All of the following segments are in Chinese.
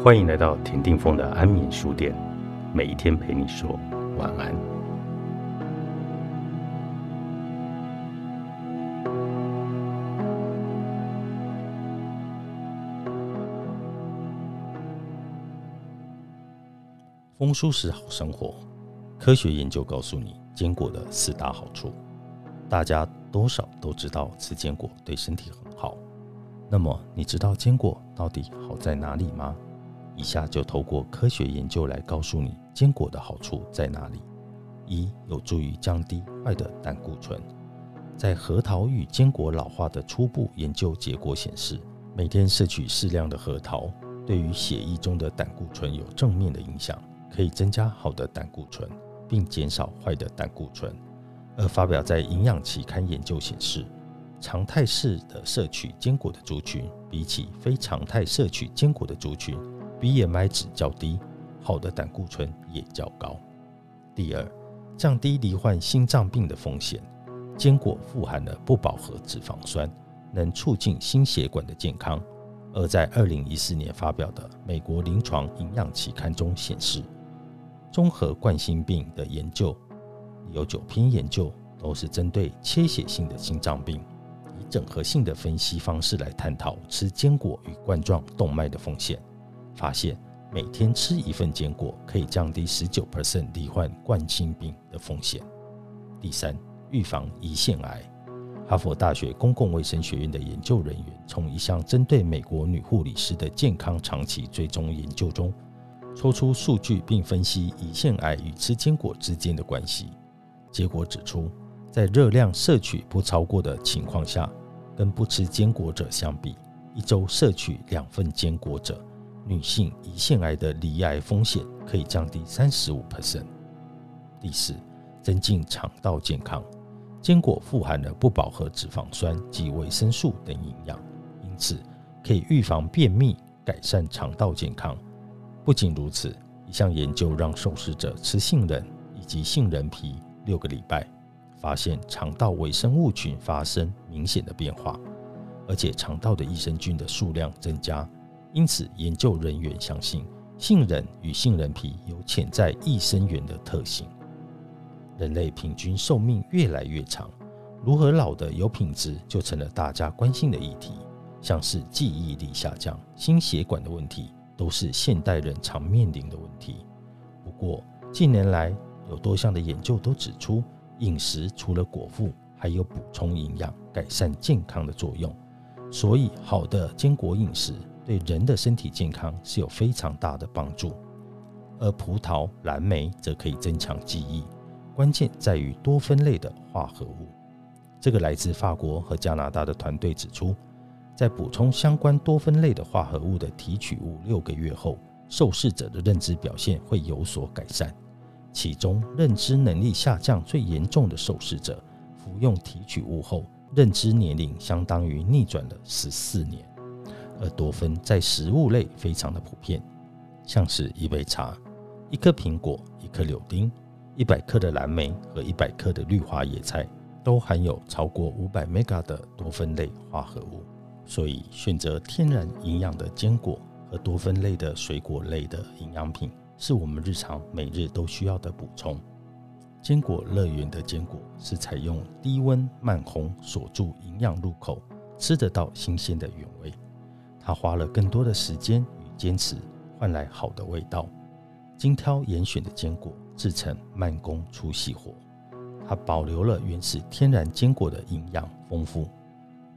欢迎来到田定峰的安眠书店，每一天陪你说晚安。丰舒适好生活，科学研究告诉你坚果的四大好处。大家多少都知道吃坚果对身体很好，那么你知道坚果到底好在哪里吗？以下就透过科学研究来告诉你坚果的好处在哪里。一、有助于降低坏的胆固醇。在核桃与坚果老化的初步研究结果显示，每天摄取适量的核桃，对于血液中的胆固醇有正面的影响，可以增加好的胆固醇，并减少坏的胆固醇。而发表在营养期刊研究显示，常态式的摄取坚果的族群，比起非常态摄取坚果的族群，BMI 值较低，好的胆固醇也较高。第二，降低罹患心脏病的风险。坚果富含了不饱和脂肪酸，能促进心血管的健康。而在二零一四年发表的美国临床营养期刊中显示，综合冠心病的研究有九篇研究都是针对缺血性的心脏病，以整合性的分析方式来探讨吃坚果与冠状动脉的风险。发现每天吃一份坚果可以降低十九 percent 罹患冠心病的风险。第三，预防胰腺癌。哈佛大学公共卫生学院的研究人员从一项针对美国女护理师的健康长期追踪研究中，抽出数据并分析胰腺癌与吃坚果之间的关系。结果指出，在热量摄取不超过的情况下，跟不吃坚果者相比，一周摄取两份坚果者。女性胰腺癌的罹癌风险可以降低三十五 percent。第四，增进肠道健康。坚果富含了不饱和脂肪酸及维生素等营养，因此可以预防便秘，改善肠道健康。不仅如此，一项研究让受试者吃杏仁以及杏仁皮六个礼拜，发现肠道微生物群发生明显的变化，而且肠道的益生菌的数量增加。因此，研究人员相信杏仁与杏仁皮有潜在益生元的特性。人类平均寿命越来越长，如何老得有品质就成了大家关心的议题。像是记忆力下降、心血管的问题，都是现代人常面临的问题。不过，近年来有多项的研究都指出，饮食除了果腹，还有补充营养、改善健康的作用。所以，好的坚果饮食。对人的身体健康是有非常大的帮助，而葡萄、蓝莓则可以增强记忆。关键在于多酚类的化合物。这个来自法国和加拿大的团队指出，在补充相关多酚类的化合物的提取物六个月后，受试者的认知表现会有所改善。其中，认知能力下降最严重的受试者，服用提取物后，认知年龄相当于逆转了十四年。而多酚在食物类非常的普遍，像是一杯茶、一颗苹果、一颗柳丁、一百克的蓝莓和一百克的绿花野菜，都含有超过五百 mega 的多酚类化合物。所以，选择天然营养的坚果和多酚类的水果类的营养品，是我们日常每日都需要的补充。坚果乐园的坚果是采用低温慢烘锁住营养入口，吃得到新鲜的原味。他花了更多的时间与坚持，换来好的味道。精挑严选的坚果制成慢工出细活，它保留了原始天然坚果的营养丰富，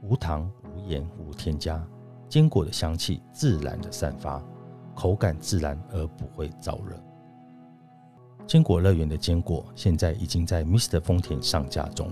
无糖、无盐、无添加，坚果的香气自然的散发，口感自然而不会燥热。坚果乐园的坚果现在已经在 Mr 丰田上架中。